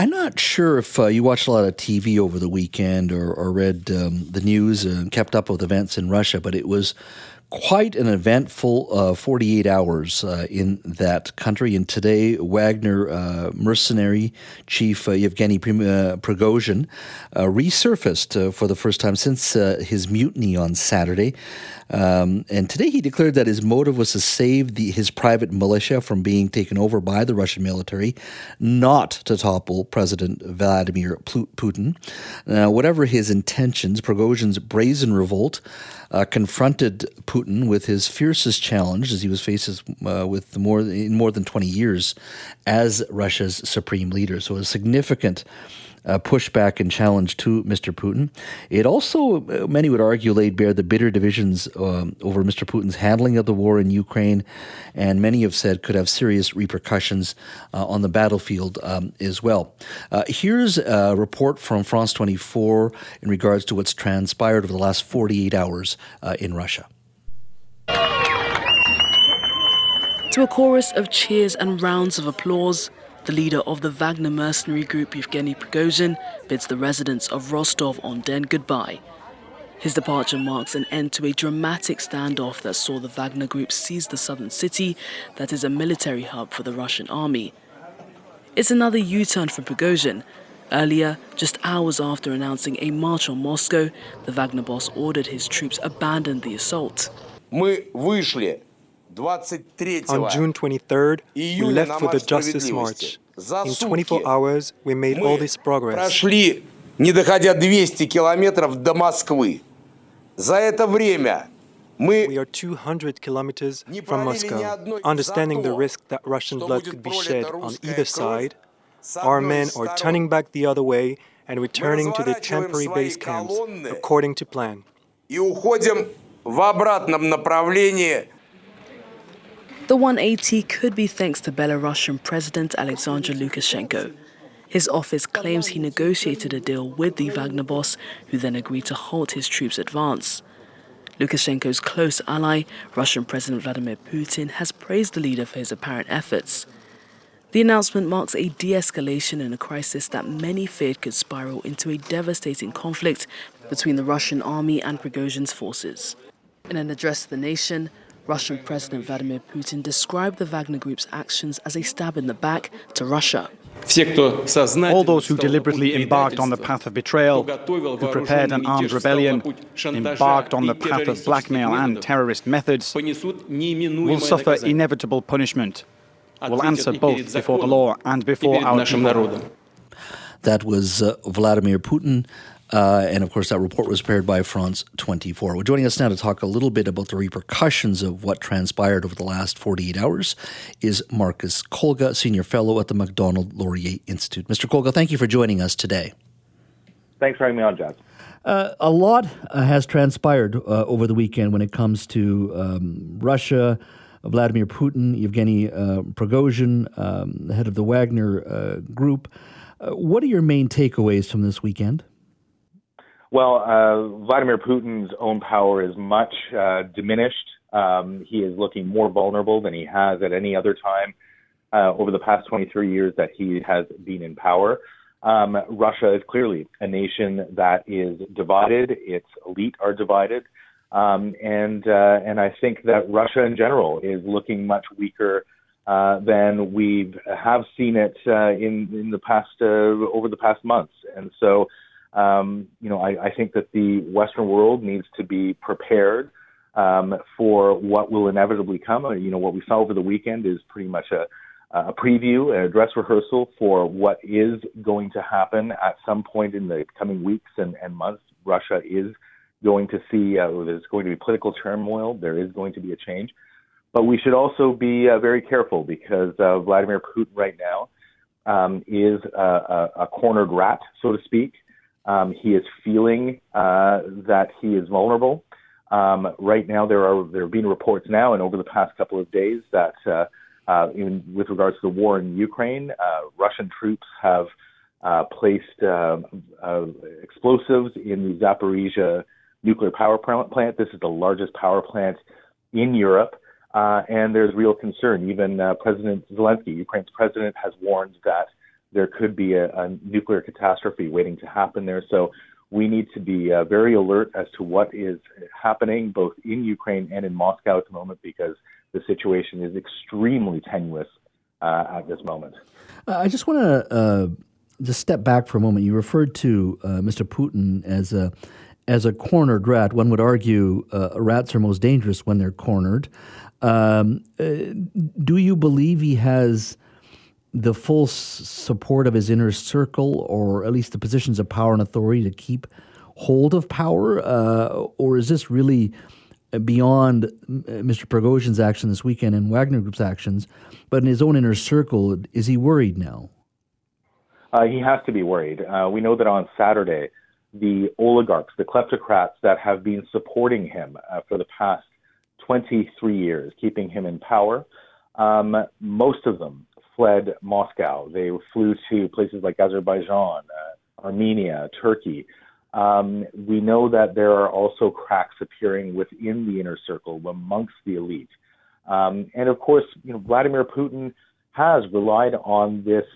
I'm not sure if uh, you watched a lot of TV over the weekend or, or read um, the news and kept up with events in Russia, but it was quite an eventful uh, 48 hours uh, in that country. And today, Wagner uh, mercenary chief uh, Yevgeny uh, Prigozhin uh, resurfaced for the first time since his mutiny on Saturday. Um, and today he declared that his motive was to save the, his private militia from being taken over by the Russian military, not to topple President Vladimir Putin. Now, whatever his intentions, Prigozhin's brazen revolt confronted Putin with his fiercest challenge as he was faced uh, with more in more than 20 years as Russia's supreme leader. So a significant uh, pushback and challenge to Mr. Putin. It also, uh, many would argue, laid bare the bitter divisions um, over Mr. Putin's handling of the war in Ukraine, and many have said could have serious repercussions uh, on the battlefield um, as well. Uh, here's a report from France 24 in regards to what's transpired over the last 48 hours uh, in Russia. To a chorus of cheers and rounds of applause, the leader of the Wagner mercenary group, Yevgeny Prigozhin, bids the residents of Rostov-on-Don goodbye. His departure marks an end to a dramatic standoff that saw the Wagner group seize the southern city that is a military hub for the Russian army. It's another U-turn for Prigozhin. Earlier, just hours after announcing a march on Moscow, the Wagner boss ordered his troops abandon the assault. Мы вышли on June 23rd, we left for the Justice March. In 24 hours, we made all this progress. Прошли, не доходя 200 километров до Москвы. За это время we are 200 kilometers from Moscow. Understanding the risk that Russian blood could be shed on either side, our men are turning back the other way and returning to their temporary base camps according to plan. И уходим в обратном направлении the 180 could be thanks to Belarusian President Alexander Lukashenko. His office claims he negotiated a deal with the Wagner boss, who then agreed to halt his troops' advance. Lukashenko's close ally, Russian President Vladimir Putin, has praised the leader for his apparent efforts. The announcement marks a de escalation in a crisis that many feared could spiral into a devastating conflict between the Russian army and Prigozhin's forces. In an address to the nation, Russian President Vladimir Putin described the Wagner Group's actions as a stab in the back to Russia. All those who deliberately embarked on the path of betrayal, who prepared an armed rebellion, embarked on the path of blackmail and terrorist methods, will suffer inevitable punishment, will answer both before the law and before our people. That was uh, Vladimir Putin uh, and of course, that report was prepared by France 24. Well, joining us now to talk a little bit about the repercussions of what transpired over the last 48 hours is Marcus Kolga, Senior Fellow at the Macdonald Laurier Institute. Mr. Kolga, thank you for joining us today. Thanks for having me on, Jazz. Uh, a lot uh, has transpired uh, over the weekend when it comes to um, Russia, Vladimir Putin, Yevgeny uh, Prigozhin, um, the head of the Wagner uh, group. what are your main takeaways from this weekend? Well, uh, Vladimir Putin's own power is much uh, diminished. Um, he is looking more vulnerable than he has at any other time uh, over the past 23 years that he has been in power. Um, Russia is clearly a nation that is divided. Its elite are divided, um, and uh, and I think that Russia in general is looking much weaker uh, than we have seen it uh, in in the past uh, over the past months. And so um, you know, I, I, think that the Western world needs to be prepared um, for what will inevitably come. Uh, you know, what we saw over the weekend is pretty much a, a preview, a dress rehearsal for what is going to happen at some point in the coming weeks and, and months. Russia is going to see uh, there's going to be political turmoil. There is going to be a change, but we should also be uh, very careful because uh, Vladimir Putin right now um, is a, a, a cornered rat, so to speak. Um, he is feeling uh, that he is vulnerable. Um, right now, there are there have been reports now and over the past couple of days that, uh, uh, in, with regards to the war in Ukraine, uh, Russian troops have uh, placed uh, explosives in the Zaporizhia nuclear power plant. This is the largest power plant in Europe, and there's real concern. Even President Zelensky, Ukraine's president, has warned that there could be a, a nuclear catastrophe waiting to happen there. So we need to be uh, very alert as to what is happening both in Ukraine and in Moscow at the moment because the situation is extremely tenuous uh, at this moment. I just want to uh, just step back for a moment. You referred to uh, Mr. Putin as a as a cornered rat. One would argue uh, rats are most dangerous when they're cornered. Um, uh, do you believe he has the full s- support of his inner circle, or at least the positions of power and authority to keep hold of power, uh, or is this really beyond Mr. Prigozhin's action this weekend and Wagner Group's actions, but in his own inner circle, is he worried now? Uh, he has to be worried. Uh, we know that on Saturday, the oligarchs, the kleptocrats that have been supporting him uh, for the past 23 years, keeping him in power, um, most of them fled Moscow. They flew to places like Azerbaijan, uh, Armenia, Turkey. Um, we know that there are also cracks appearing within the inner circle amongst the elite. Um, and of course, you know, Vladimir Putin has relied on this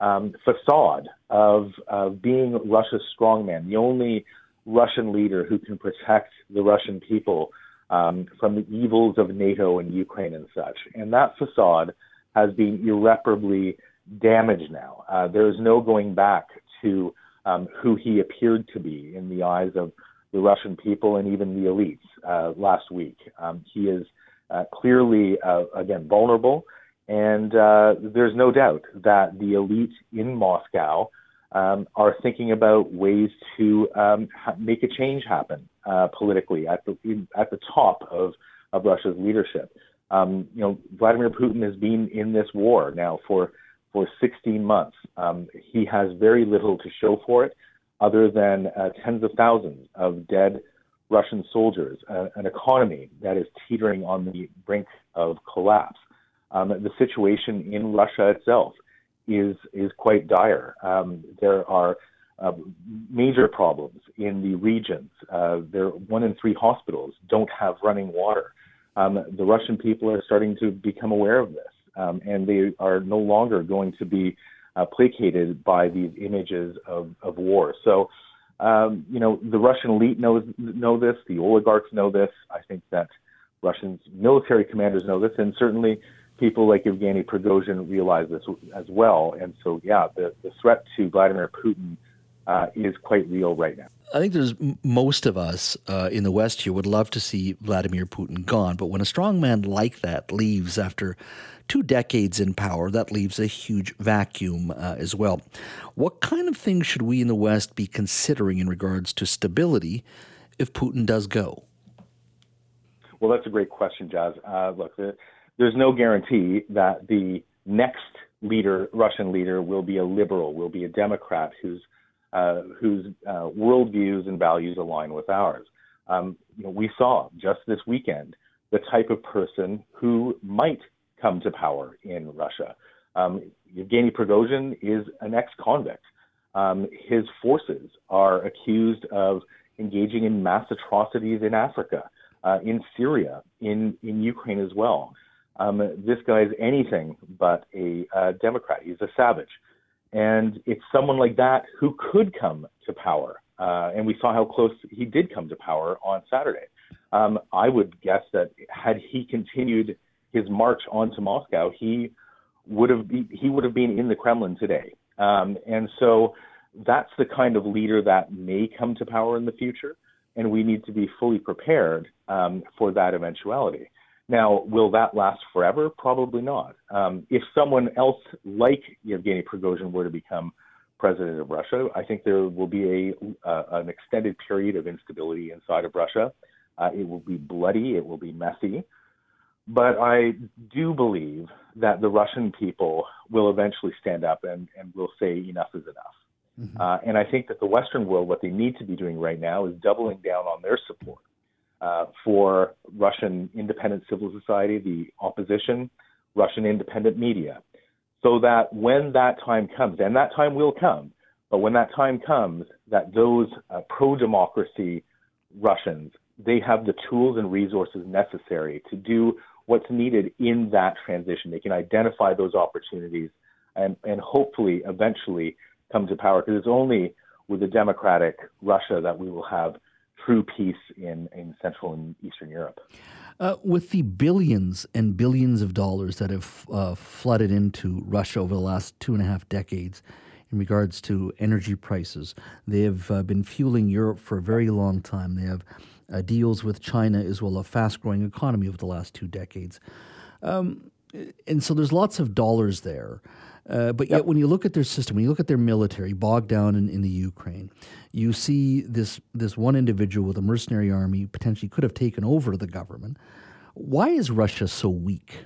um, facade of, of being Russia's strongman, the only Russian leader who can protect the Russian people um, from the evils of NATO and Ukraine and such. And that facade has been irreparably damaged now. Uh, there is no going back to um, who he appeared to be in the eyes of the Russian people and even the elites uh, last week. Um, he is uh, clearly, uh, again, vulnerable. And uh, there's no doubt that the elite in Moscow um, are thinking about ways to um, make a change happen uh, politically at the at the top of of Russia's leadership. Um, you know, Vladimir Putin has been in this war now for for 16 months. Um, he has very little to show for it, other than uh, tens of thousands of dead Russian soldiers, uh, an economy that is teetering on the brink of collapse um, the situation in Russia itself is is quite dire. Um, there are uh, major problems in the regions. Uh, there, one in three hospitals don't have running water. Um, the Russian people are starting to become aware of this, um, and they are no longer going to be uh, placated by these images of, of war. So, um, you know, the Russian elite knows know this. The oligarchs know this. I think that Russian military commanders know this, and certainly people like Evgeny Prigozhin realize this as well. And so, yeah, the, the threat to Vladimir Putin uh, is quite real right now. I think there's most of us uh, in the West here would love to see Vladimir Putin gone, but when a strong man like that leaves after two decades in power, that leaves a huge vacuum uh, as well. What kind of things should we in the West be considering in regards to stability if Putin does go? Well, that's a great question, Jazz. Uh, look, the, there's no guarantee that the next leader, Russian leader, will be a liberal, will be a Democrat whose uh, whose uh, worldviews and values align with ours. Um, you know, we saw just this weekend the type of person who might come to power in Russia. Um, Yevgeny Prigozhin is an ex-convict. Um, his forces are accused of engaging in mass atrocities in Africa, uh, in Syria, in in Ukraine as well. Um, this guy is anything but a uh, Democrat. He's a savage. And it's someone like that who could come to power. Uh, and we saw how close he did come to power on Saturday. Um, I would guess that had he continued his march onto Moscow, he would have be, he would have been in the Kremlin today. Um, and so that's the kind of leader that may come to power in the future, and we need to be fully prepared um, for that eventuality. Now, will that last forever? Probably not. Um, if someone else like Yevgeny Prigozhin were to become president of Russia, I think there will be a uh, an extended period of instability inside of Russia. Uh, it will be bloody. It will be messy. But I do believe that the Russian people will eventually stand up and, and will say enough is enough. Mm-hmm. Uh, and I think that the Western world, what they need to be doing right now is doubling down on their support uh, for Russian independent civil society, the opposition, Russian independent media, so that when that time comes, and that time will come, but when that time comes, that those uh, pro-democracy Russians they have the tools and resources necessary to do what's needed in that transition. They can identify those opportunities, and, and hopefully eventually come to power. Because it's only with a democratic Russia that we will have true peace in, in Central and Eastern Europe. Uh, with the billions and billions of dollars that have uh, flooded into Russia over the last two and a half decades in regards to energy prices, they have uh, been fueling Europe for a very long time. They have uh, deals with China as well, a fast growing economy over the last two decades. Um, and so there's lots of dollars there. Uh, but yet, when you look at their system, when you look at their military bogged down in, in the Ukraine, you see this this one individual with a mercenary army potentially could have taken over the government. Why is Russia so weak?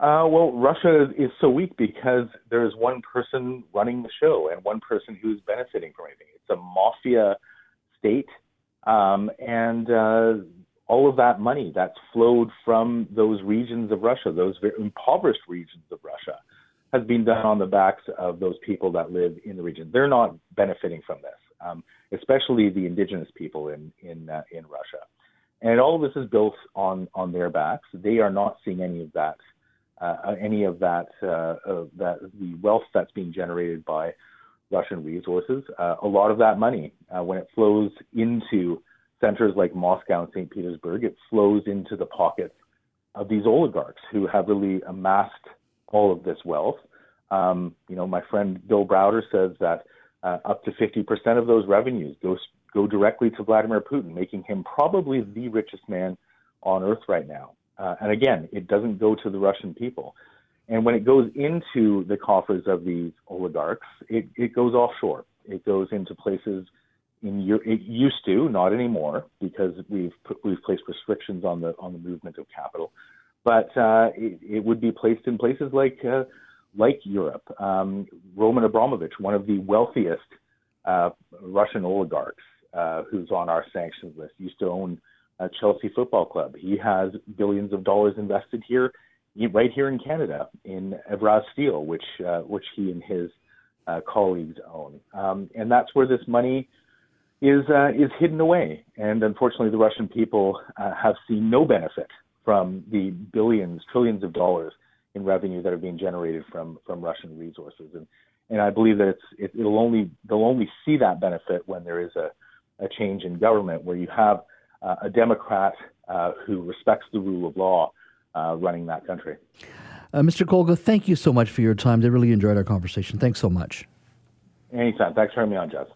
Uh, well, Russia is so weak because there's one person running the show and one person who's benefiting from anything. It's a mafia state, um, and uh, all of that money that's flowed from those regions of Russia, those impoverished regions of Russia, has been done on the backs of those people that live in the region. They're not benefiting from this, um, especially the indigenous people in in uh, in Russia, and all of this is built on on their backs. They are not seeing any of that, uh, any of that uh, uh that the wealth that's being generated by Russian resources. Uh, a lot of that money, uh, when it flows into centers like Moscow and St. Petersburg, it flows into the pockets of these oligarchs who have really amassed all of this wealth. Um, you know, my friend Bill Browder says that uh, up to 50% of those revenues goes go directly to Vladimir Putin, making him probably the richest man on earth right now. Uh, and again, it doesn't go to the Russian people. And when it goes into the coffers of these oligarchs, it, it goes offshore. It goes into places in it used to, not anymore, because we've put, we've placed restrictions on the on the movement of capital. But uh, it, it, would be placed in places like uh, like Europe. Um, Roman Abramovich, one of the wealthiest uh, Russian oligarchs, uh, who's on our sanctions list, used to own Chelsea Football Club. He has billions of dollars invested here, right here in Canada, in Evraz Steel, which uh, which he and his uh, colleagues own. Um, and that's where this money is uh, is hidden away. And unfortunately, the Russian people uh, have seen no benefit from the billions, trillions of dollars in revenue that are being generated from from Russian resources. And and I believe that it's it, it'll only they'll only see that benefit when there is a a change in government where you have uh, a Democrat uh, who respects the rule of law uh, running that country. Uh, Mr. Kolga, thank you so much for your time. I really enjoyed our conversation. Thanks so much. Anytime. Thanks for having me on, Jess.